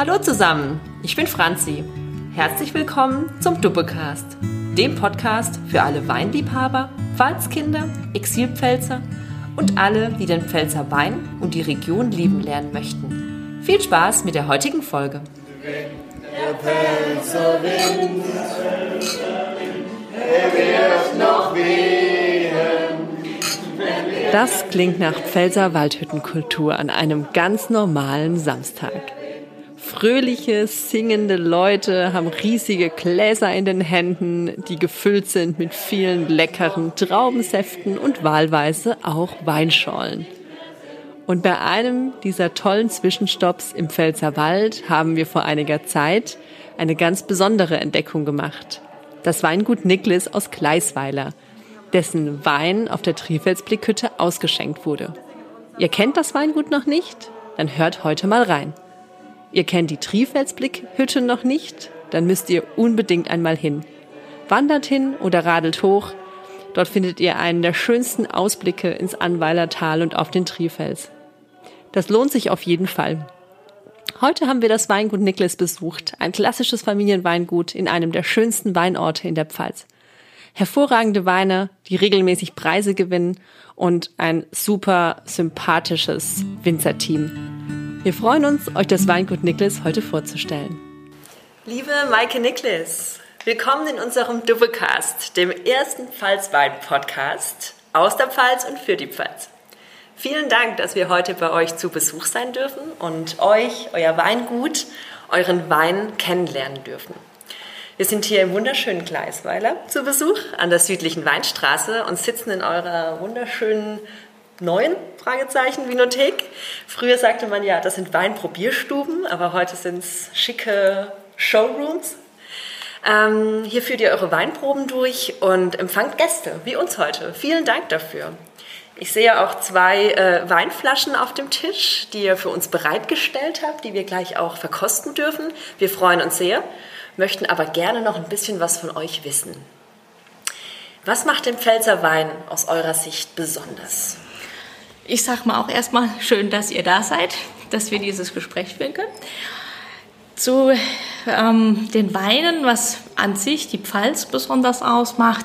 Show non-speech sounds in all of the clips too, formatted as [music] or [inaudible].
Hallo zusammen, ich bin Franzi. Herzlich willkommen zum Duppecast, dem Podcast für alle Weinliebhaber, Pfalzkinder, Exilpfälzer und alle, die den Pfälzer Wein und die Region lieben lernen möchten. Viel Spaß mit der heutigen Folge. Der Pfälzer Wind, er wird noch. Das klingt nach Pfälzer Waldhüttenkultur an einem ganz normalen Samstag. Fröhliche, singende Leute haben riesige Gläser in den Händen, die gefüllt sind mit vielen leckeren Traubensäften und wahlweise auch Weinschollen. Und bei einem dieser tollen Zwischenstopps im Pfälzer Wald haben wir vor einiger Zeit eine ganz besondere Entdeckung gemacht. Das Weingut Niklis aus Gleisweiler, dessen Wein auf der Trifelsblickhütte ausgeschenkt wurde. Ihr kennt das Weingut noch nicht? Dann hört heute mal rein. Ihr kennt die Trifelsblickhütte noch nicht? Dann müsst ihr unbedingt einmal hin. Wandert hin oder radelt hoch. Dort findet ihr einen der schönsten Ausblicke ins Anweilertal und auf den Trifels. Das lohnt sich auf jeden Fall. Heute haben wir das Weingut Niklas besucht, ein klassisches Familienweingut in einem der schönsten Weinorte in der Pfalz. Hervorragende Weine, die regelmäßig Preise gewinnen und ein super sympathisches Winzerteam. Wir freuen uns, euch das Weingut Niklas heute vorzustellen. Liebe Maike Niklas, willkommen in unserem Doublecast, dem ersten Pfalzwein-Podcast aus der Pfalz und für die Pfalz. Vielen Dank, dass wir heute bei euch zu Besuch sein dürfen und euch, euer Weingut, euren Wein kennenlernen dürfen. Wir sind hier im wunderschönen Gleisweiler zu Besuch an der südlichen Weinstraße und sitzen in eurer wunderschönen neuen Fragezeichen Vinothek. Früher sagte man ja, das sind Weinprobierstuben, aber heute sind es schicke Showrooms. Ähm, hier führt ihr eure Weinproben durch und empfangt Gäste, wie uns heute. Vielen Dank dafür. Ich sehe auch zwei äh, Weinflaschen auf dem Tisch, die ihr für uns bereitgestellt habt, die wir gleich auch verkosten dürfen. Wir freuen uns sehr, möchten aber gerne noch ein bisschen was von euch wissen. Was macht den Pfälzer Wein aus eurer Sicht besonders? Ich sage mal auch erstmal schön, dass ihr da seid, dass wir dieses Gespräch führen können. Zu ähm, den Weinen, was an sich die Pfalz besonders ausmacht,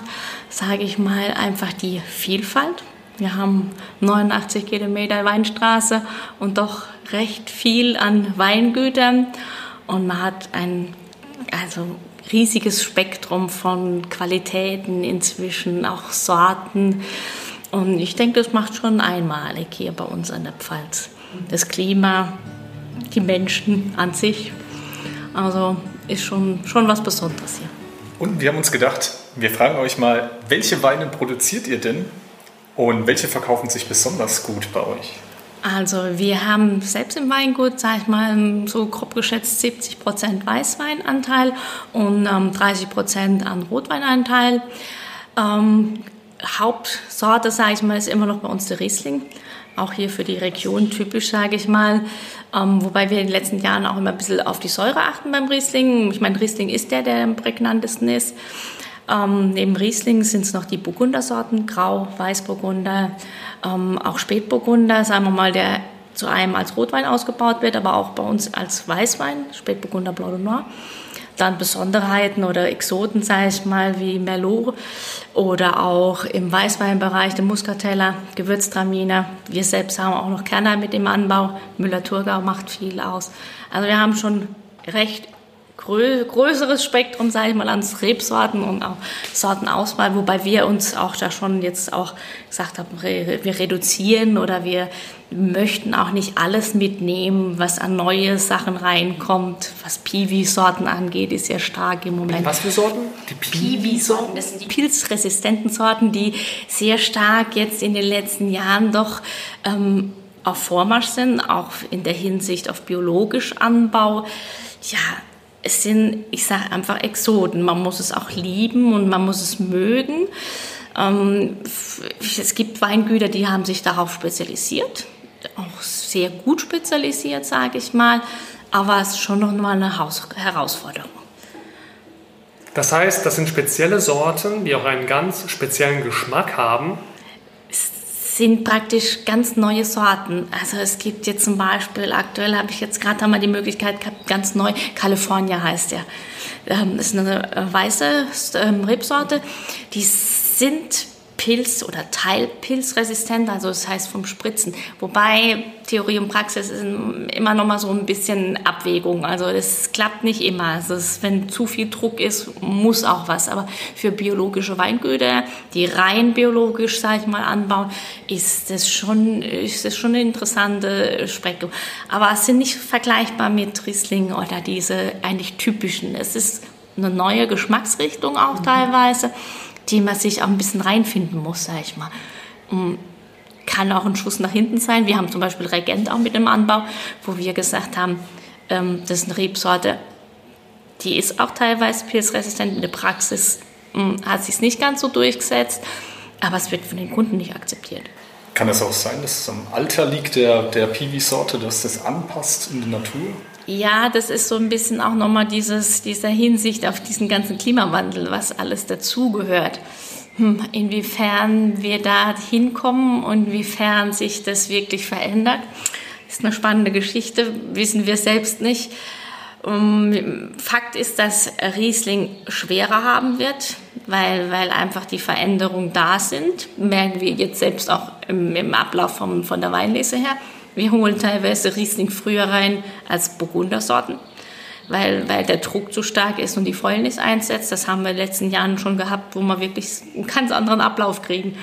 sage ich mal einfach die Vielfalt. Wir haben 89 Kilometer Weinstraße und doch recht viel an Weingütern und man hat ein also riesiges Spektrum von Qualitäten inzwischen, auch Sorten. Und ich denke, das macht schon einmalig hier bei uns an der Pfalz. Das Klima, die Menschen an sich. Also ist schon, schon was Besonderes hier. Und wir haben uns gedacht, wir fragen euch mal, welche Weine produziert ihr denn und welche verkaufen sich besonders gut bei euch? Also wir haben selbst im Weingut, sage ich mal, so grob geschätzt 70 Prozent Weißweinanteil und ähm, 30 Prozent an Rotweinanteil. Ähm, Hauptsorte, sage ich mal, ist immer noch bei uns der Riesling. Auch hier für die Region typisch, sage ich mal. Ähm, wobei wir in den letzten Jahren auch immer ein bisschen auf die Säure achten beim Riesling. Ich meine, Riesling ist der, der am prägnantesten ist. Ähm, neben Riesling sind es noch die Burgundersorten, Grau, Weißburgunder, ähm, auch Spätburgunder, sagen wir mal, der zu einem als Rotwein ausgebaut wird, aber auch bei uns als Weißwein, Spätburgunder Blanc de Noir dann Besonderheiten oder Exoten, sage ich mal, wie Merlot oder auch im Weißweinbereich der Muscateller, Gewürztraminer. Wir selbst haben auch noch Kernheim mit dem Anbau. Müller-Thurgau macht viel aus. Also wir haben schon recht größeres Spektrum, sage ich mal, an Rebsorten und auch Sortenauswahl, wobei wir uns auch da schon jetzt auch gesagt haben, wir reduzieren oder wir möchten auch nicht alles mitnehmen, was an neue Sachen reinkommt. Was Piwi-Sorten angeht, ist sehr stark im Moment. Was für Sorten? Die Piwi-Sorten, das sind die pilzresistenten Sorten, die sehr stark jetzt in den letzten Jahren doch ähm, auf Vormarsch sind, auch in der Hinsicht auf biologisch Anbau. Ja, es sind, ich sage einfach Exoten. Man muss es auch lieben und man muss es mögen. Ähm, es gibt Weingüter, die haben sich darauf spezialisiert, auch sehr gut spezialisiert, sage ich mal, aber es ist schon noch mal eine Herausforderung. Das heißt, das sind spezielle Sorten, die auch einen ganz speziellen Geschmack haben. Sind praktisch ganz neue Sorten. Also es gibt jetzt zum Beispiel, aktuell habe ich jetzt gerade einmal die Möglichkeit gehabt, ganz neu, California heißt der. Ähm, das ist eine äh, weiße ähm, Rebsorte. Die sind Pilz- oder teilpilzresistent, also das heißt vom Spritzen. Wobei Theorie und Praxis ist immer noch mal so ein bisschen Abwägung. Also das klappt nicht immer. Also das, wenn zu viel Druck ist, muss auch was. Aber für biologische Weingüter, die rein biologisch, sage ich mal, anbauen, ist das schon, ist das schon eine interessante Speckung. Aber es sind nicht vergleichbar mit Riesling oder diese eigentlich typischen. Es ist eine neue Geschmacksrichtung auch mhm. teilweise die man sich auch ein bisschen reinfinden muss, sag ich mal. Und kann auch ein Schuss nach hinten sein. Wir haben zum Beispiel Regent auch mit dem Anbau, wo wir gesagt haben, ähm, das ist eine Rebsorte, die ist auch teilweise pilzresistent. In der Praxis ähm, hat sich nicht ganz so durchgesetzt, aber es wird von den Kunden nicht akzeptiert. Kann es auch sein, dass es am Alter liegt der, der Piwi-Sorte, dass das anpasst in die Natur? Ja, das ist so ein bisschen auch nochmal dieses, dieser Hinsicht auf diesen ganzen Klimawandel, was alles dazugehört. Hm, inwiefern wir da hinkommen und inwiefern sich das wirklich verändert, ist eine spannende Geschichte, wissen wir selbst nicht. Um, Fakt ist, dass Riesling schwerer haben wird, weil, weil einfach die Veränderungen da sind. Merken wir jetzt selbst auch im, im Ablauf vom, von der Weinlese her. Wir holen teilweise Riesling früher rein als Burgundersorten, weil, weil der Druck zu stark ist und die Fäulnis einsetzt. Das haben wir in den letzten Jahren schon gehabt, wo wir wirklich einen ganz anderen Ablauf kriegen.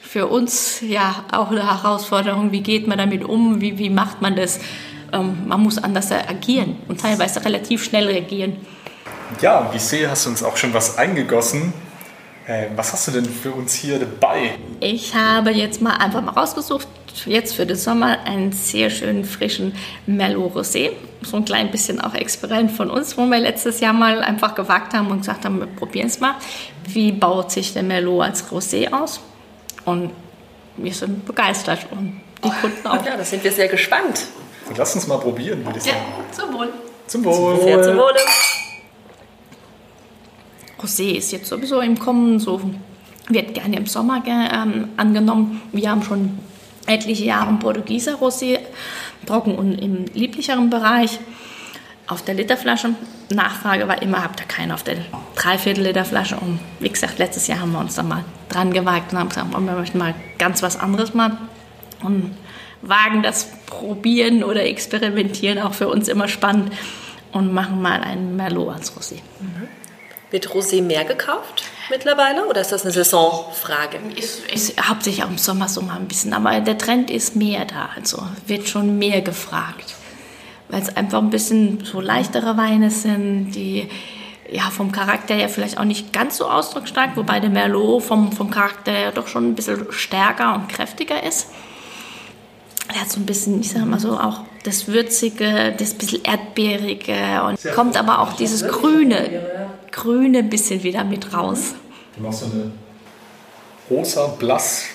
Für uns ja auch eine Herausforderung, wie geht man damit um, wie, wie macht man das? Ähm, man muss anders agieren und teilweise relativ schnell reagieren. Ja, wie ich sehe, hast du uns auch schon was eingegossen. Äh, was hast du denn für uns hier dabei? Ich habe jetzt mal einfach mal rausgesucht, jetzt für den Sommer einen sehr schönen frischen Merlot Rosé. So ein klein bisschen auch Experiment von uns, wo wir letztes Jahr mal einfach gewagt haben und gesagt haben, wir probieren es mal. Wie baut sich der Merlot als Rosé aus? Und wir sind begeistert und die Kunden auch. Ja, da sind wir sehr gespannt. Lass uns mal probieren, würde ich sagen. Ja, zum Wohl. Zum Wohl. Sehr zum Wohle. Rosé ist jetzt sowieso im Kommen, so wird gerne im Sommer ähm, angenommen. Wir haben schon etliche Jahre Portugieser Rosé, trocken und im lieblicheren Bereich. Auf der Literflasche. Nachfrage war immer, habt ihr keinen auf der Dreiviertel Liter Flasche. Und wie gesagt, letztes Jahr haben wir uns da mal dran gewagt und haben gesagt, wir möchten mal ganz was anderes machen. Und wagen das Probieren oder Experimentieren auch für uns immer spannend und machen mal einen Merlot als Rosé. Mhm. Wird Rosé mehr gekauft mittlerweile oder ist das eine Saisonfrage? Ist, ist hauptsächlich auch im Sommer so mal ein bisschen, aber der Trend ist mehr da, also wird schon mehr gefragt, weil es einfach ein bisschen so leichtere Weine sind, die ja, vom Charakter her vielleicht auch nicht ganz so ausdrucksstark, wobei der Merlot vom, vom Charakter her doch schon ein bisschen stärker und kräftiger ist. Er hat so ein bisschen, ich sag mal so, auch das Würzige, das bisschen Erdbeerige und kommt aber auch dieses Grüne, Grüne ein bisschen wieder mit raus. Du machst so eine rosa, blass,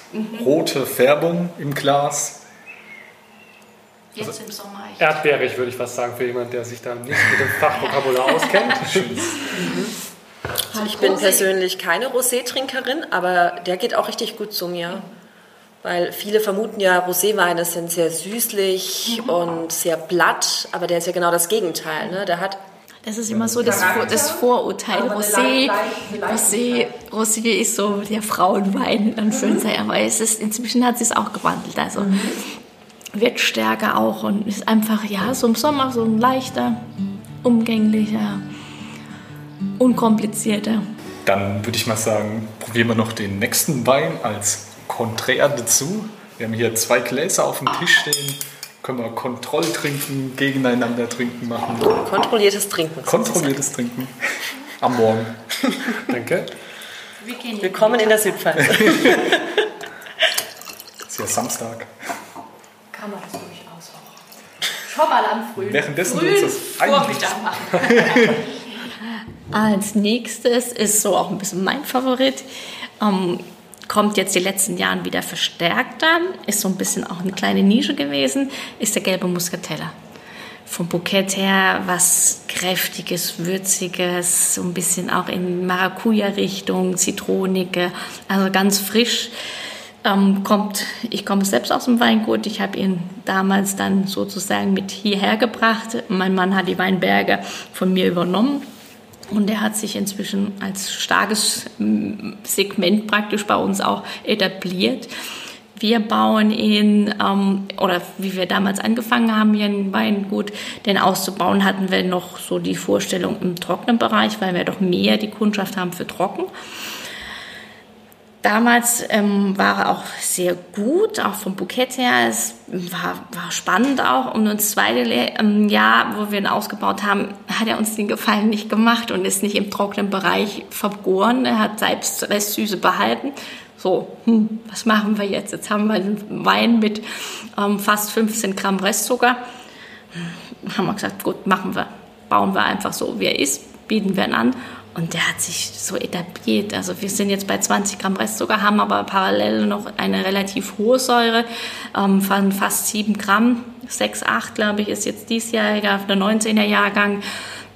rote Färbung im Glas. Jetzt also im Sommer. Erdbeerig würde ich fast sagen, für jemanden, der sich da nicht mit dem Fachvokabular [laughs] auskennt. Also ich bin persönlich keine Rosé-Trinkerin, aber der geht auch richtig gut zu mir. Weil viele vermuten ja, Roséweine sind sehr süßlich mhm. und sehr blatt, aber der ist ja genau das Gegenteil. Ne? Der hat das ist immer so das, das Vorurteil. Rosé, Rosé, Rosé ist so der Frauenwein, Anführungszeichen. Aber es ist, inzwischen hat sich es auch gewandelt. Also mhm. wird stärker auch und ist einfach, ja, so im Sommer so ein leichter, umgänglicher, unkomplizierter. Dann würde ich mal sagen, probieren wir noch den nächsten Wein als konträr dazu. Wir haben hier zwei Gläser auf dem Tisch stehen. Können wir Kontrolltrinken, gegeneinander trinken machen. Kontrolliertes Trinken. Kontrolliertes Trinken. Am Morgen. [laughs] Danke. Willkommen in der Südpfalz. Es ist ja Samstag. Kann man das durchaus auch. Schon mal am Früh. Währenddessen Früh das Vormittag machen. [laughs] Als nächstes ist so auch ein bisschen mein Favorit. Ähm, kommt jetzt die letzten Jahren wieder verstärkter, ist so ein bisschen auch eine kleine Nische gewesen, ist der gelbe Muscatella. Vom Bukett her was kräftiges, würziges, so ein bisschen auch in Maracuja-Richtung, Zitronige, also ganz frisch. ähm, kommt, ich komme selbst aus dem Weingut. Ich habe ihn damals dann sozusagen mit hierher gebracht. Mein Mann hat die Weinberge von mir übernommen. Und er hat sich inzwischen als starkes mm, Segment praktisch bei uns auch etabliert. Wir bauen ihn, ähm, oder wie wir damals angefangen haben, hier ein Weingut, den auszubauen, hatten wir noch so die Vorstellung im trockenen Bereich, weil wir doch mehr die Kundschaft haben für trocken. Damals ähm, war er auch sehr gut, auch vom Bukett her. Es war, war spannend auch. Und das zweite ähm, Jahr, wo wir ihn ausgebaut haben, hat er uns den Gefallen nicht gemacht und ist nicht im trockenen Bereich vergoren. Er hat selbst Restsüße behalten. So, hm, was machen wir jetzt? Jetzt haben wir einen Wein mit ähm, fast 15 Gramm Restzucker. Hm, haben wir gesagt, gut, machen wir. Bauen wir einfach so, wie er ist, bieten wir ihn an. Und der hat sich so etabliert. Also wir sind jetzt bei 20 Gramm Restzucker, haben aber parallel noch eine relativ hohe Säure ähm, von fast 7 Gramm. 6, 8, glaube ich, ist jetzt diesjähriger, der 19er Jahrgang.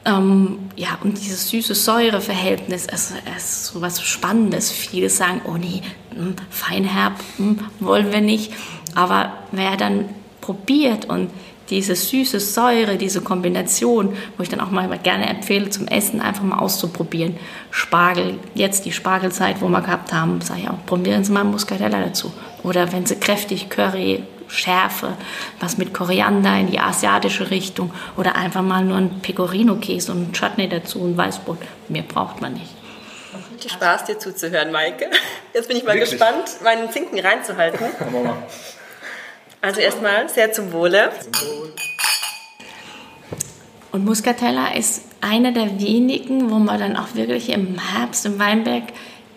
Ähm, ja, und dieses süße Säure-Verhältnis ist, ist so was Spannendes. Viele sagen, oh nee, hm, feinherb hm, wollen wir nicht. Aber wer dann probiert und diese süße Säure, diese Kombination, wo ich dann auch mal gerne empfehle zum Essen, einfach mal auszuprobieren. Spargel, jetzt die Spargelzeit, wo wir gehabt haben, sage ich auch, probieren Sie mal Muscatella dazu. Oder wenn Sie kräftig Curry, Schärfe, was mit Koriander in die asiatische Richtung oder einfach mal nur ein Pecorino-Käse und ein Chutney dazu und Weißbrot. Mehr braucht man nicht. Spaß, dir zuzuhören, Maike. Jetzt bin ich mal Wirklich? gespannt, meinen Zinken reinzuhalten. Also erstmal sehr zum Wohle. Und Muscatella ist einer der wenigen, wo man dann auch wirklich im Herbst im Weinberg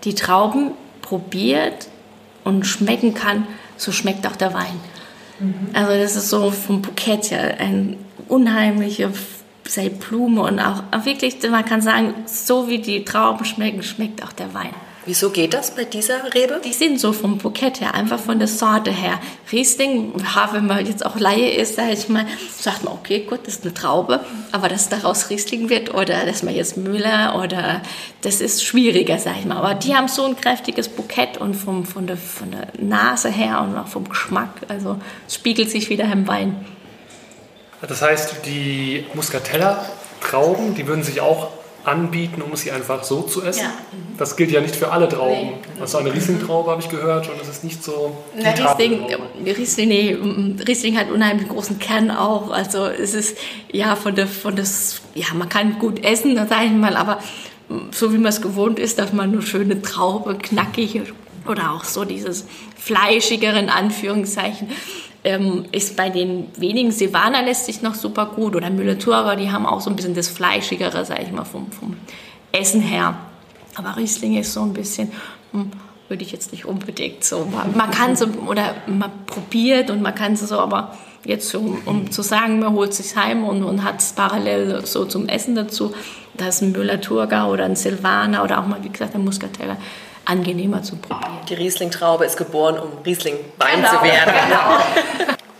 die Trauben probiert und schmecken kann, so schmeckt auch der Wein. Mhm. Also das ist so vom Bukett ja ein unheimliche sei Blume und auch wirklich, man kann sagen, so wie die Trauben schmecken, schmeckt auch der Wein. Wieso geht das bei dieser Rebe? Die sind so vom Bukett her, einfach von der Sorte her. Riesling, ja, wenn man jetzt auch Laie ist, sage ich mal, sagt man, okay, gut, das ist eine Traube, aber dass daraus Riesling wird oder dass man jetzt Müller oder das ist schwieriger, sage ich mal. Aber die haben so ein kräftiges Bukett und vom, von, der, von der Nase her und auch vom Geschmack, also es spiegelt sich wieder im Wein. Das heißt, die Muscatella-Trauben, die würden sich auch anbieten, um sie einfach so zu essen. Ja. Das gilt ja nicht für alle Trauben. Nee. Also eine Riesling-Traube habe ich gehört und das ist nicht so. Na, Riesling, Riesling, nee, Riesling hat unheimlich großen Kern auch. Also es ist ja von der, von das, ja man kann gut essen, sage ich mal, aber so wie man es gewohnt ist, dass man nur schöne Traube, knackig oder auch so dieses fleischigere in Anführungszeichen ähm, ist bei den wenigen Silvaner lässt sich noch super gut oder Müller-Thurgau, die haben auch so ein bisschen das Fleischigere, sag ich mal, vom, vom Essen her. Aber Riesling ist so ein bisschen, hm, würde ich jetzt nicht unbedingt so. Man, man kann so, oder man probiert und man kann so, aber jetzt um, um zu sagen, man holt sich heim und, und hat es parallel so zum Essen dazu, da ist ein Müller-Thurgau oder ein Silvaner oder auch mal, wie gesagt, ein Muscatella angenehmer zu probieren. Die Riesling-Traube ist geboren, um Riesling-Wein genau. zu werden. Genau.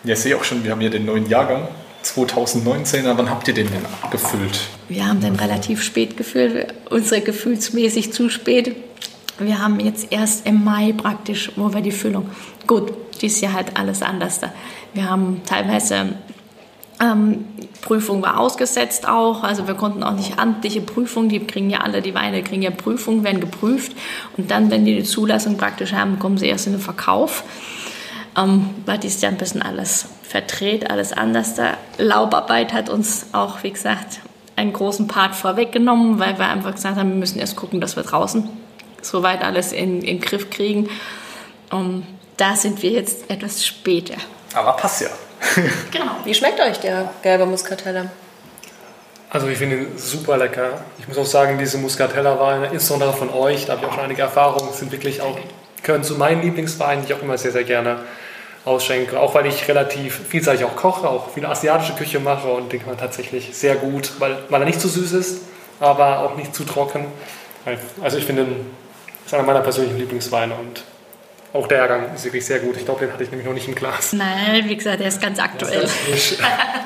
Ja, ich sehe auch schon, wir haben hier den neuen Jahrgang. 2019, wann habt ihr den denn abgefüllt? Wir haben den relativ spät gefüllt, unsere gefühlsmäßig zu spät. Wir haben jetzt erst im Mai praktisch, wo wir die Füllung. Gut, dieses Jahr halt alles anders. Wir haben teilweise ähm, Prüfung war ausgesetzt auch, also wir konnten auch nicht amtliche Prüfungen, die kriegen ja alle, die Weine kriegen ja Prüfungen, werden geprüft und dann, wenn die die Zulassung praktisch haben, kommen sie erst in den Verkauf. Ähm, weil dies ja ein bisschen alles verdreht, alles anders. Der Laubarbeit hat uns auch, wie gesagt, einen großen Part vorweggenommen, weil wir einfach gesagt haben, wir müssen erst gucken, dass wir draußen soweit alles in, in den Griff kriegen. Und da sind wir jetzt etwas später. Aber passt ja. [laughs] genau. Wie schmeckt euch der gelbe Muscatella? Also ich finde ihn super lecker. Ich muss auch sagen, diese Muscatella-Weine, insbesondere von euch, da habe ich auch schon einige Erfahrungen, sind wirklich auch, gehören zu meinen Lieblingsweinen, die ich auch immer sehr, sehr gerne ausschenke. Auch weil ich relativ vielseitig auch koche, auch viel asiatische Küche mache und den kann man tatsächlich sehr gut, weil, weil er nicht zu süß ist, aber auch nicht zu trocken. Also ich finde, ist einer meiner persönlichen Lieblingsweine und auch der Jahrgang ist wirklich sehr gut. Ich glaube, den hatte ich nämlich noch nicht im Glas. Nein, wie gesagt, der ist ganz aktuell. Ich,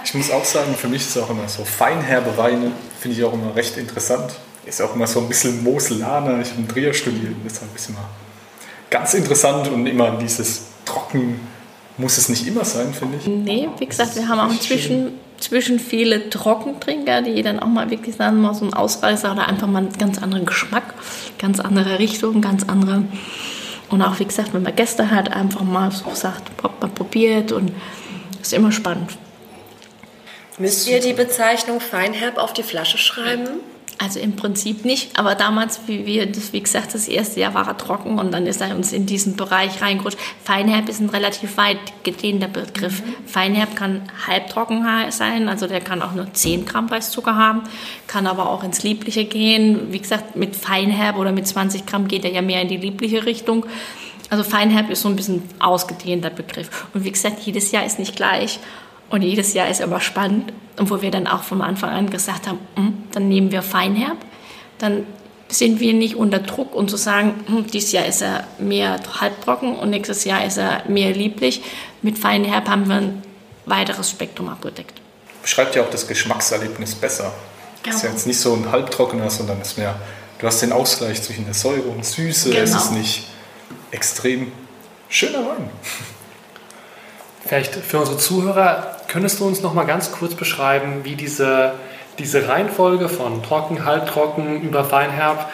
ich muss auch sagen, für mich ist es auch immer so feinherbe Weine, finde ich auch immer recht interessant. Ist auch immer so ein bisschen Moselaner. Ich habe in Trier studiert, deshalb ist immer ganz interessant und immer dieses Trocken muss es nicht immer sein, finde ich. Nee, wie gesagt, wir haben auch inzwischen zwischen viele Trockentrinker, die dann auch mal wirklich sagen, mal so ein Ausreißer oder einfach mal einen ganz anderen Geschmack, ganz andere Richtung, ganz andere. Und auch wie gesagt, wenn man Gäste hat, einfach mal so sagt, mal probiert und ist immer spannend. Müsst ihr die Bezeichnung Feinherb auf die Flasche schreiben? Also im Prinzip nicht, aber damals, wie wir das, wie gesagt, das erste Jahr war er trocken und dann ist er uns in diesen Bereich reingerutscht. Feinherb ist ein relativ weit gedehnter Begriff. Mhm. Feinherb kann halbtrocken sein, also der kann auch nur 10 Gramm Weißzucker haben, kann aber auch ins Liebliche gehen. Wie gesagt, mit Feinherb oder mit 20 Gramm geht er ja mehr in die liebliche Richtung. Also Feinherb ist so ein bisschen ausgedehnter Begriff. Und wie gesagt, jedes Jahr ist nicht gleich. Und jedes Jahr ist immer spannend. Und wo wir dann auch vom Anfang an gesagt haben, hm, dann nehmen wir Feinherb, dann sind wir nicht unter Druck und zu sagen, hm, dieses Jahr ist er mehr halbtrocken und nächstes Jahr ist er mehr lieblich. Mit Feinherb haben wir ein weiteres Spektrum abgedeckt. Beschreibt ja auch das Geschmackserlebnis besser. Genau. Ist ja jetzt nicht so ein halbtrockener, sondern ist mehr, du hast den Ausgleich zwischen der Säure und Süße. Genau. Es ist nicht extrem schöner Wein. Vielleicht für unsere Zuhörer, könntest du uns noch mal ganz kurz beschreiben, wie diese, diese Reihenfolge von trocken, halbtrocken über feinherb,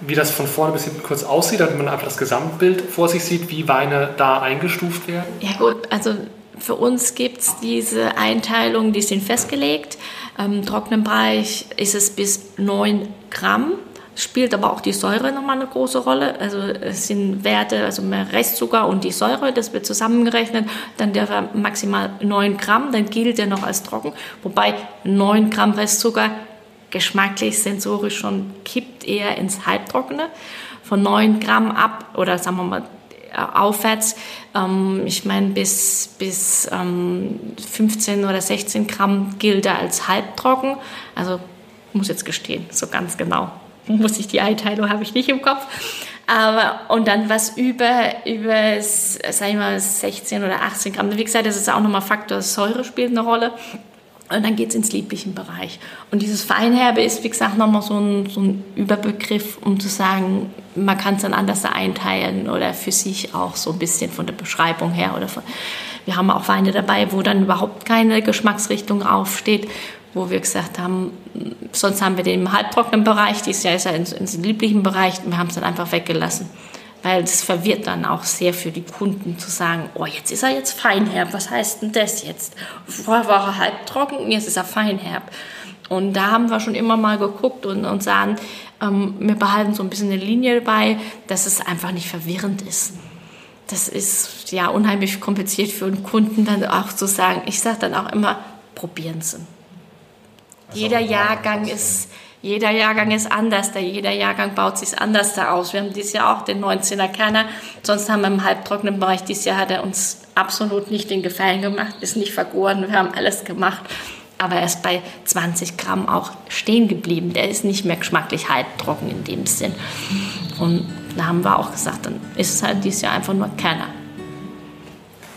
wie das von vorne bis hinten kurz aussieht, damit man einfach das Gesamtbild vor sich sieht, wie Weine da eingestuft werden? Ja gut, also für uns gibt es diese Einteilung, die sind festgelegt. Im trockenen Bereich ist es bis 9 Gramm spielt aber auch die Säure nochmal eine große Rolle. Also es sind Werte, also mehr Restzucker und die Säure, das wird zusammengerechnet. Dann der maximal 9 Gramm, dann gilt der noch als trocken. Wobei 9 Gramm Restzucker geschmacklich, sensorisch schon kippt eher ins Halbtrockene. Von 9 Gramm ab oder sagen wir mal äh, aufwärts, ähm, ich meine bis, bis ähm, 15 oder 16 Gramm gilt er als halbtrocken. Also muss jetzt gestehen, so ganz genau [laughs] muss ich die Einteilung habe ich nicht im Kopf. Aber, und dann was über, über sag ich mal, 16 oder 18 Gramm. Wie gesagt, das ist auch nochmal Faktor Säure spielt eine Rolle. Und dann geht es ins lieblichen Bereich. Und dieses Feinherbe ist, wie gesagt, nochmal so ein, so ein Überbegriff, um zu sagen, man kann es dann anders einteilen oder für sich auch so ein bisschen von der Beschreibung her. Oder von, wir haben auch Weine dabei, wo dann überhaupt keine Geschmacksrichtung aufsteht, wo wir gesagt haben, sonst haben wir den im halbtrockenen Bereich, dieses Jahr ist er ins, ins lieblichen Bereich und wir haben es dann einfach weggelassen. Weil das verwirrt dann auch sehr für die Kunden zu sagen, oh, jetzt ist er jetzt feinherb, was heißt denn das jetzt? Vorher war er halbtrocken und jetzt ist er feinherb. Und da haben wir schon immer mal geguckt und, und sagen, ähm, wir behalten so ein bisschen eine Linie dabei, dass es einfach nicht verwirrend ist. Das ist ja unheimlich kompliziert für einen Kunden dann auch zu sagen. Ich sage dann auch immer, probieren Sie. Also jeder Jahrgang ist, jeder Jahrgang ist anders, da jeder Jahrgang baut sich anders da aus. Wir haben dieses Jahr auch den 19er Kerner, sonst haben wir im halbtrockenen Bereich, dieses Jahr hat er uns absolut nicht den Gefallen gemacht, ist nicht vergoren, wir haben alles gemacht. Aber er ist bei 20 Gramm auch stehen geblieben. Der ist nicht mehr geschmacklich halbtrocken in dem Sinn. Und da haben wir auch gesagt, dann ist es halt dieses Jahr einfach nur Kerner.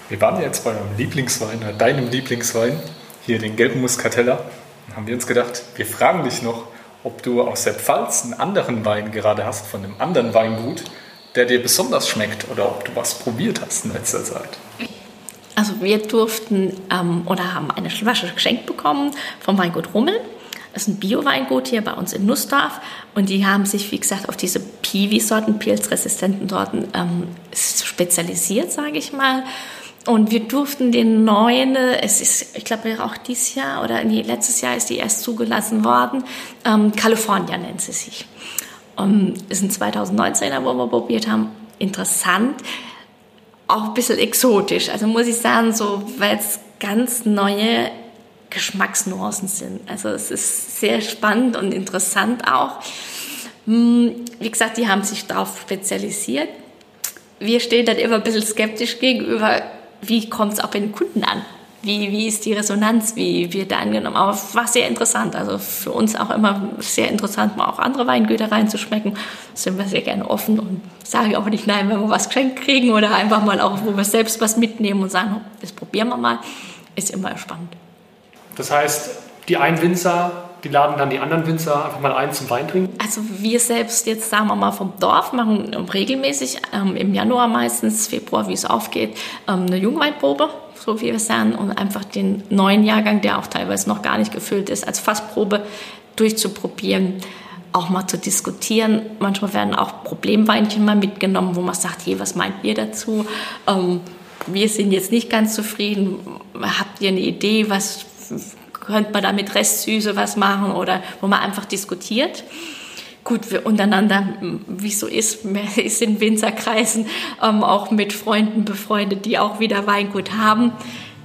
Wir waren jetzt bei eurem Lieblingswein, deinem Lieblingswein, hier den gelben Muscatella. Haben wir uns gedacht, wir fragen dich noch, ob du aus der Pfalz einen anderen Wein gerade hast, von einem anderen Weingut, der dir besonders schmeckt oder ob du was probiert hast in letzter Zeit. Also wir durften ähm, oder haben eine Flasche geschenkt bekommen vom Weingut Rummel. Das ist ein Bio-Weingut hier bei uns in Nussdorf und die haben sich, wie gesagt, auf diese Piwi-Sorten, pilzresistenten Sorten ähm, spezialisiert, sage ich mal. Und wir durften den neuen, es ist, ich glaube, auch dieses Jahr oder nee, letztes Jahr ist die erst zugelassen worden. Ähm, California nennt sie sich. Um, ist ein 2019er, wo wir probiert haben. Interessant, auch ein bisschen exotisch. Also muss ich sagen, so, weil es ganz neue Geschmacksnuancen sind. Also es ist sehr spannend und interessant auch. Hm, wie gesagt, die haben sich darauf spezialisiert. Wir stehen dann immer ein bisschen skeptisch gegenüber wie kommt es auch bei den Kunden an? Wie, wie ist die Resonanz? Wie wird da angenommen? Aber war sehr interessant. Also für uns auch immer sehr interessant, mal auch andere Weingüter reinzuschmecken. Sind wir sehr gerne offen und sage auch nicht nein, wenn wir was geschenkt kriegen oder einfach mal auch, wo wir selbst was mitnehmen und sagen, das probieren wir mal, ist immer spannend. Das heißt, die einen Winzer die laden dann die anderen Winzer einfach mal ein zum Weintrinken? Also wir selbst jetzt, sagen wir mal, vom Dorf machen regelmäßig ähm, im Januar meistens, Februar, wie es aufgeht, ähm, eine Jungweinprobe, so wie wir es sagen, und einfach den neuen Jahrgang, der auch teilweise noch gar nicht gefüllt ist, als Fassprobe durchzuprobieren auch mal zu diskutieren. Manchmal werden auch Problemweinchen mal mitgenommen, wo man sagt, hey, was meint ihr dazu? Ähm, wir sind jetzt nicht ganz zufrieden. Habt ihr eine Idee, was könnte man da mit Restsüße was machen oder wo man einfach diskutiert? Gut, wir untereinander, wie es so ist, [laughs] ist in Winzerkreisen ähm, auch mit Freunden befreundet, die auch wieder Weingut haben,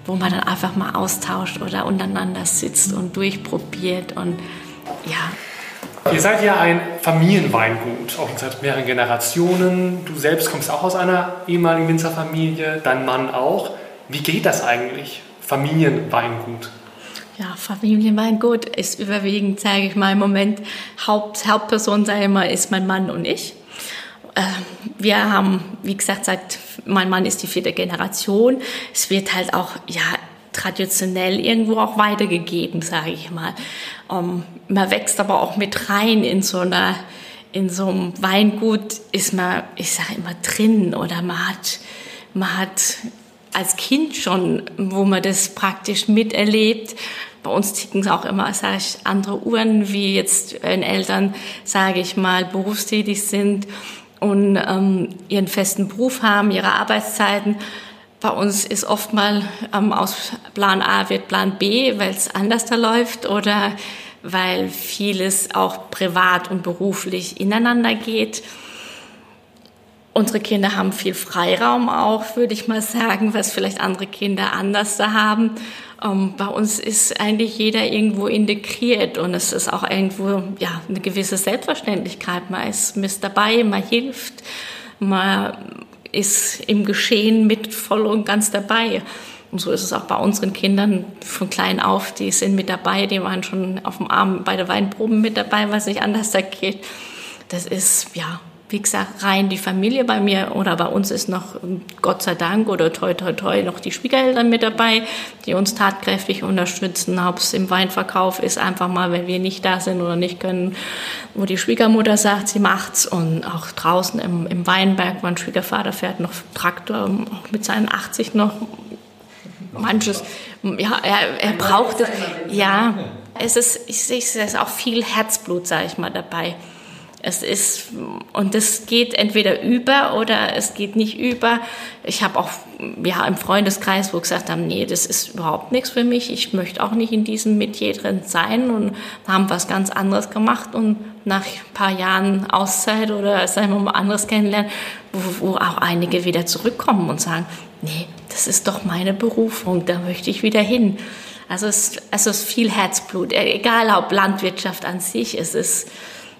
wo man dann einfach mal austauscht oder untereinander sitzt und durchprobiert und ja, Ihr seid ja ein Familienweingut, auch seit mehreren Generationen. Du selbst kommst auch aus einer ehemaligen Winzerfamilie, dein Mann auch. Wie geht das eigentlich, Familienweingut? Ja, Familienweingut ist überwiegend, sage ich mal, im Moment Haupt, Hauptperson, sage ich mal, ist mein Mann und ich. Ähm, wir haben, wie gesagt, seit mein Mann ist die vierte Generation. Es wird halt auch ja traditionell irgendwo auch weitergegeben, sage ich mal. Ähm, man wächst aber auch mit rein in so einer in so einem Weingut ist man, ich sage immer drin oder man hat, man hat als Kind schon, wo man das praktisch miterlebt. Bei uns ticken es auch immer, sage ich, andere Uhren, wie jetzt wenn Eltern, sage ich mal, berufstätig sind und ähm, ihren festen Beruf haben, ihre Arbeitszeiten. Bei uns ist oft mal ähm, aus Plan A wird Plan B, weil es anders da läuft oder weil vieles auch privat und beruflich ineinander geht. Unsere Kinder haben viel Freiraum auch, würde ich mal sagen, was vielleicht andere Kinder anders da haben. Ähm, bei uns ist eigentlich jeder irgendwo integriert und es ist auch irgendwo ja, eine gewisse Selbstverständlichkeit. Man ist mit dabei, man hilft, man ist im Geschehen mit voll und ganz dabei. Und so ist es auch bei unseren Kindern von klein auf. Die sind mit dabei, die waren schon auf dem Arm bei der Weinproben mit dabei, was nicht anders da geht. Das ist, ja, wie gesagt, rein die Familie bei mir oder bei uns ist noch Gott sei Dank oder toi toi toi noch die Schwiegereltern mit dabei, die uns tatkräftig unterstützen. Ob es im Weinverkauf ist, einfach mal, wenn wir nicht da sind oder nicht können, wo die Schwiegermutter sagt, sie macht's und auch draußen im, im Weinberg, mein Schwiegervater fährt noch Traktor, auch mit seinen 80 noch manches, ja, er, er braucht es, ja, es ist, ich sehe es ist auch viel Herzblut, sage ich mal, dabei. Es ist, und das geht entweder über oder es geht nicht über. Ich habe auch ja, im Freundeskreis, wo gesagt haben, nee, das ist überhaupt nichts für mich. Ich möchte auch nicht in diesem Metier drin sein und haben was ganz anderes gemacht und nach ein paar Jahren Auszeit oder sagen wir mal anderes kennenlernen, wo, wo auch einige wieder zurückkommen und sagen, nee, das ist doch meine Berufung, da möchte ich wieder hin. Also es, also es ist viel Herzblut, egal ob Landwirtschaft an sich, es ist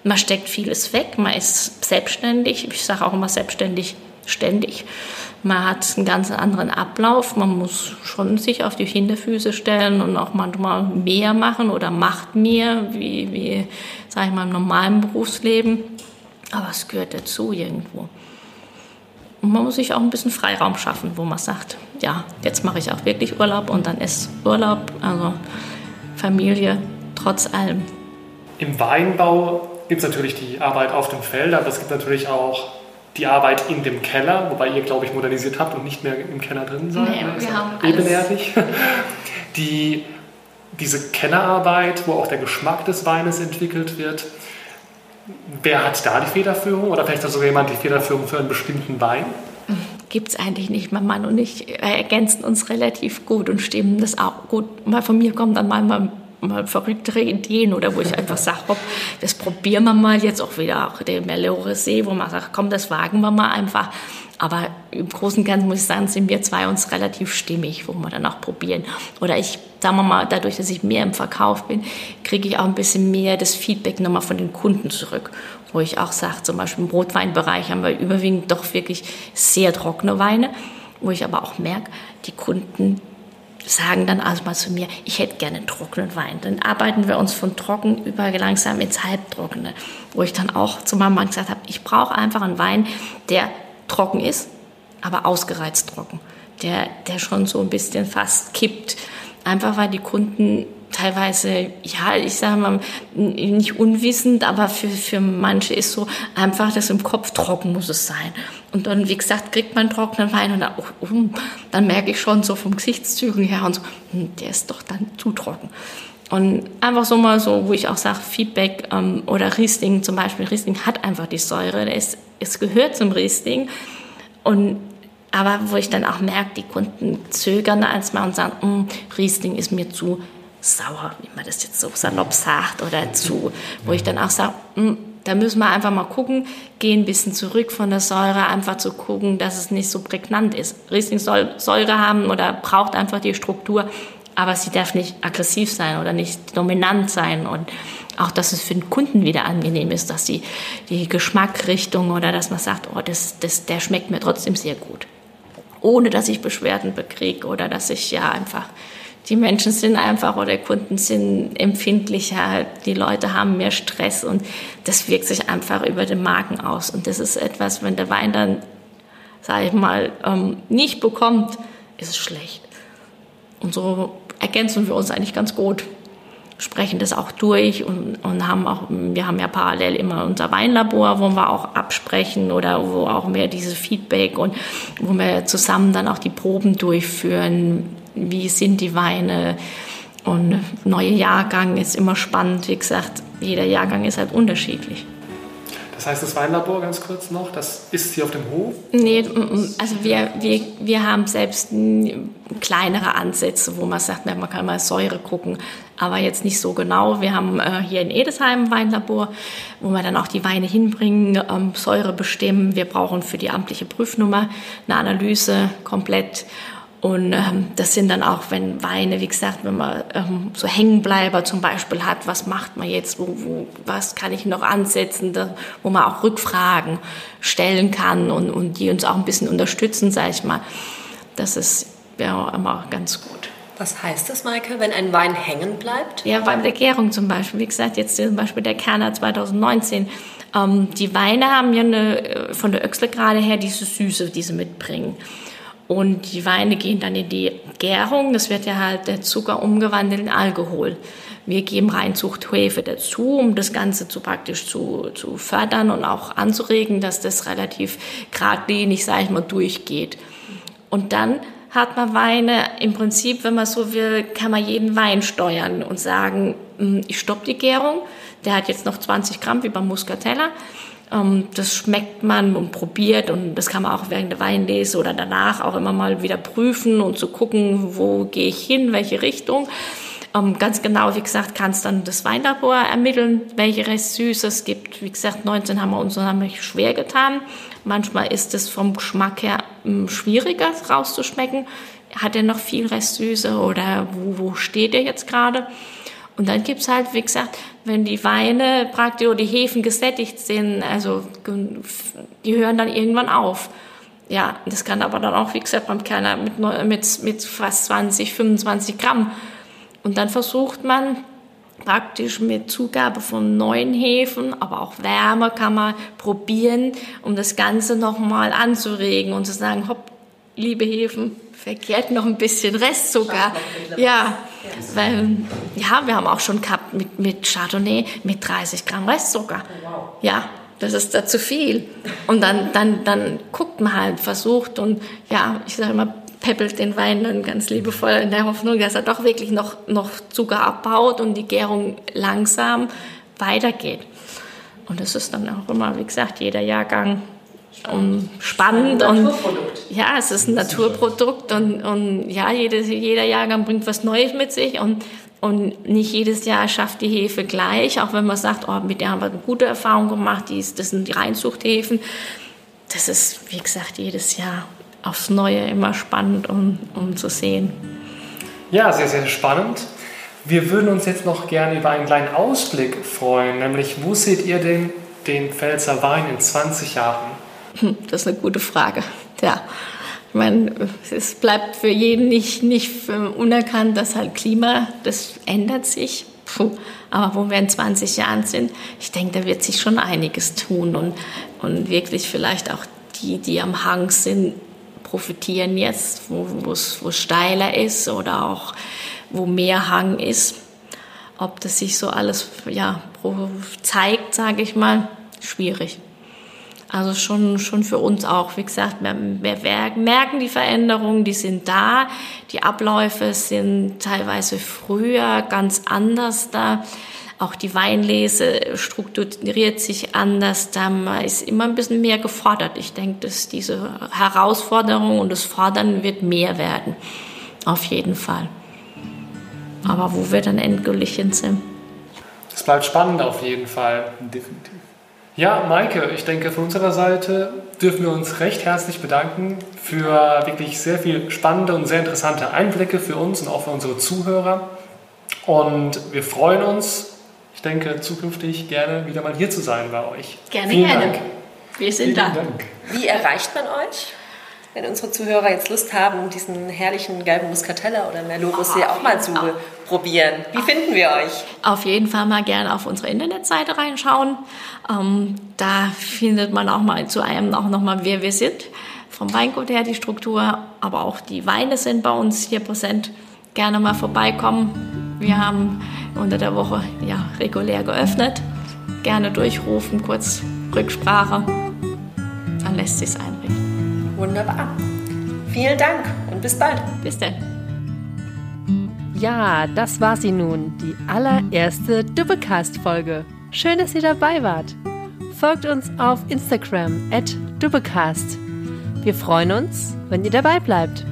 man steckt vieles weg, man ist selbstständig. Ich sage auch immer selbstständig ständig. Man hat einen ganz anderen Ablauf. Man muss schon sich auf die Hinterfüße stellen und auch manchmal mehr machen oder macht mehr, wie, wie sage ich mal, im normalen Berufsleben. Aber es gehört dazu irgendwo. Und man muss sich auch ein bisschen Freiraum schaffen, wo man sagt, ja, jetzt mache ich auch wirklich Urlaub und dann ist Urlaub, also Familie trotz allem. Im Weinbau gibt es natürlich die Arbeit auf dem Feld, aber es gibt natürlich auch die Arbeit in dem Keller, wobei ihr, glaube ich, modernisiert habt und nicht mehr im Keller drin seid. Nee, wir haben ebenerdig. [laughs] Die, diese Kellerarbeit, wo auch der Geschmack des Weines entwickelt wird, wer hat da die Federführung oder vielleicht hat sogar jemand die Federführung für einen bestimmten Wein? Gibt es eigentlich nicht. Mein Mann und ich ergänzen uns relativ gut und stimmen das auch gut. Mal von mir kommt dann manchmal mal verrücktere Ideen oder wo ich einfach sage, das probieren wir mal jetzt auch wieder auch der Melore See, wo man sagt, komm, das wagen wir mal einfach. Aber im Großen und Ganzen muss ich sagen, sind wir zwei uns relativ stimmig, wo wir dann auch probieren. Oder ich, sagen wir mal, dadurch, dass ich mehr im Verkauf bin, kriege ich auch ein bisschen mehr das Feedback nochmal von den Kunden zurück. Wo ich auch sage, zum Beispiel im Rotweinbereich haben wir überwiegend doch wirklich sehr trockene Weine, wo ich aber auch merke, die Kunden sagen dann also mal zu mir, ich hätte gerne einen trockenen Wein. Dann arbeiten wir uns von trocken über langsam ins Halbtrockene, wo ich dann auch zu meinem Mann gesagt habe, ich brauche einfach einen Wein, der trocken ist, aber ausgereizt trocken, der, der schon so ein bisschen fast kippt. Einfach weil die Kunden teilweise, ja, ich sage mal, nicht unwissend, aber für, für manche ist so einfach, dass im Kopf trocken muss es sein. Und dann, wie gesagt, kriegt man trockenen Wein und dann, oh, oh, dann merke ich schon so vom Gesichtszügen her und so, hm, der ist doch dann zu trocken. Und einfach so mal so, wo ich auch sage, Feedback ähm, oder Riesling zum Beispiel, Riesling hat einfach die Säure, es, es gehört zum Riesling. Und aber wo ich dann auch merke, die Kunden zögern als mal und sagen, mm, Riesling ist mir zu sauer, wie man das jetzt so salopp sagt, oder zu, wo ich dann auch sage, mm, da müssen wir einfach mal gucken, gehen ein bisschen zurück von der Säure, einfach zu gucken, dass es nicht so prägnant ist. Riesling soll Säure haben oder braucht einfach die Struktur, aber sie darf nicht aggressiv sein oder nicht dominant sein und auch, dass es für den Kunden wieder angenehm ist, dass die, die Geschmackrichtung oder dass man sagt, oh, das, das, der schmeckt mir trotzdem sehr gut ohne dass ich Beschwerden bekriege oder dass ich ja einfach, die Menschen sind einfach oder Kunden sind empfindlicher, die Leute haben mehr Stress und das wirkt sich einfach über den Magen aus. Und das ist etwas, wenn der Wein dann, sage ich mal, ähm, nicht bekommt, ist es schlecht. Und so ergänzen wir uns eigentlich ganz gut sprechen das auch durch und, und haben auch, wir haben ja parallel immer unser Weinlabor, wo wir auch absprechen oder wo auch mehr dieses Feedback und wo wir zusammen dann auch die Proben durchführen. Wie sind die Weine? Und neue Jahrgang ist immer spannend. Wie gesagt, jeder Jahrgang ist halt unterschiedlich. Das heißt, das Weinlabor ganz kurz noch, das ist hier auf dem Hof? Nee, also wir, wir, wir haben selbst kleinere Ansätze, wo man sagt, man kann mal Säure gucken, aber jetzt nicht so genau. Wir haben äh, hier in Edesheim ein Weinlabor, wo wir dann auch die Weine hinbringen, ähm, Säure bestimmen. Wir brauchen für die amtliche Prüfnummer eine Analyse komplett und ähm, das sind dann auch, wenn Weine, wie gesagt, wenn man ähm, so Hängenbleiber zum Beispiel hat, was macht man jetzt, wo, wo, was kann ich noch ansetzen, da, wo man auch Rückfragen stellen kann und, und die uns auch ein bisschen unterstützen, sage ich mal. Das ist ja immer ganz gut. Was heißt das, Maike, wenn ein Wein hängen bleibt? Ja, bei der Gärung zum Beispiel. Wie gesagt, jetzt zum Beispiel der Kerner 2019. Ähm, die Weine haben ja eine, äh, von der Öxle gerade her diese Süße, die sie mitbringen. Und die Weine gehen dann in die Gärung. Das wird ja halt der Zucker umgewandelt in Alkohol. Wir geben Reinzuchthefe dazu, um das Ganze zu praktisch zu, zu fördern und auch anzuregen, dass das relativ geradlinig, sage ich mal, durchgeht. Und dann hat man Weine, im Prinzip, wenn man so will, kann man jeden Wein steuern und sagen, hm, ich stoppe die Gärung, der hat jetzt noch 20 Gramm wie beim Muscatella das schmeckt man und probiert und das kann man auch während der Weinlese oder danach auch immer mal wieder prüfen und zu gucken, wo gehe ich hin, welche Richtung. Ähm, ganz genau, wie gesagt, kann es dann das Weinlabor ermitteln, welche Restsüße es gibt. Wie gesagt, 19 haben wir uns unheimlich schwer getan. Manchmal ist es vom Geschmack her ähm, schwieriger rauszuschmecken. Hat er noch viel Restsüße oder wo, wo steht er jetzt gerade? Und dann gibt's halt, wie gesagt, wenn die Weine praktisch oder die Hefen gesättigt sind, also die hören dann irgendwann auf. Ja, das kann aber dann auch, wie gesagt, beim Kerner mit, mit, mit fast 20, 25 Gramm. Und dann versucht man praktisch mit Zugabe von neuen Hefen, aber auch Wärme kann man probieren, um das Ganze nochmal anzuregen und zu sagen, hopp, liebe Hefen, verkehrt noch ein bisschen Restzucker. Ja, weil, ja, wir haben auch schon gehabt mit, mit Chardonnay mit 30 Gramm Restzucker. Ja, das ist da zu viel. Und dann, dann, dann guckt man halt, versucht und ja, ich sage immer, peppelt den Wein dann ganz liebevoll in der Hoffnung, dass er doch wirklich noch, noch Zucker abbaut und die Gärung langsam weitergeht. Und das ist dann auch immer, wie gesagt, jeder Jahrgang um, spannend und ja, es ist ein Naturprodukt und, und ja, jedes, jeder Jahrgang bringt was Neues mit sich und, und nicht jedes Jahr schafft die Hefe gleich, auch wenn man sagt, oh, mit der haben wir eine gute Erfahrung gemacht, die ist, das sind die Reinzuchthäfen. Das ist, wie gesagt, jedes Jahr aufs Neue immer spannend, um, um zu sehen. Ja, sehr, sehr spannend. Wir würden uns jetzt noch gerne über einen kleinen Ausblick freuen, nämlich wo seht ihr denn den Pfälzer Wein in 20 Jahren? Hm, das ist eine gute Frage. Ja, ich meine, es bleibt für jeden nicht, nicht unerkannt, dass halt Klima, das ändert sich. Puh. Aber wo wir in 20 Jahren sind, ich denke, da wird sich schon einiges tun und, und wirklich vielleicht auch die, die am Hang sind, profitieren jetzt, wo es steiler ist oder auch wo mehr Hang ist. ob das sich so alles ja, zeigt, sage ich mal, schwierig. Also schon, schon für uns auch. Wie gesagt, wir, wir merken die Veränderungen, die sind da. Die Abläufe sind teilweise früher ganz anders da. Auch die Weinlese strukturiert sich anders. Da ist immer ein bisschen mehr gefordert. Ich denke, dass diese Herausforderung und das Fordern wird mehr werden. Auf jeden Fall. Aber wo wir dann endgültig hin sind. Es bleibt spannend auf jeden Fall. Definitiv. Ja, Maike, ich denke, von unserer Seite dürfen wir uns recht herzlich bedanken für wirklich sehr viel spannende und sehr interessante Einblicke für uns und auch für unsere Zuhörer. Und wir freuen uns, ich denke, zukünftig gerne wieder mal hier zu sein bei euch. Gerne, Vielen gerne. Dank. Wir sind Vielen da. Dank. Wie erreicht man euch? Wenn unsere Zuhörer jetzt Lust haben, diesen herrlichen gelben Muscatella oder Merlot Rosé auch mal zu probieren. Wie finden wir euch? Auf jeden Fall mal gerne auf unsere Internetseite reinschauen. Ähm, da findet man auch mal zu einem auch nochmal, wer wir sind. Vom Weingut her die Struktur, aber auch die Weine sind bei uns hier präsent. Gerne mal vorbeikommen. Wir haben unter der Woche ja regulär geöffnet. Gerne durchrufen, kurz Rücksprache. Dann lässt sich einrichten. Wunderbar. Vielen Dank und bis bald. Bis dann. Ja, das war sie nun, die allererste Dubbecast-Folge. Schön, dass ihr dabei wart. Folgt uns auf Instagram at Dubbecast. Wir freuen uns, wenn ihr dabei bleibt.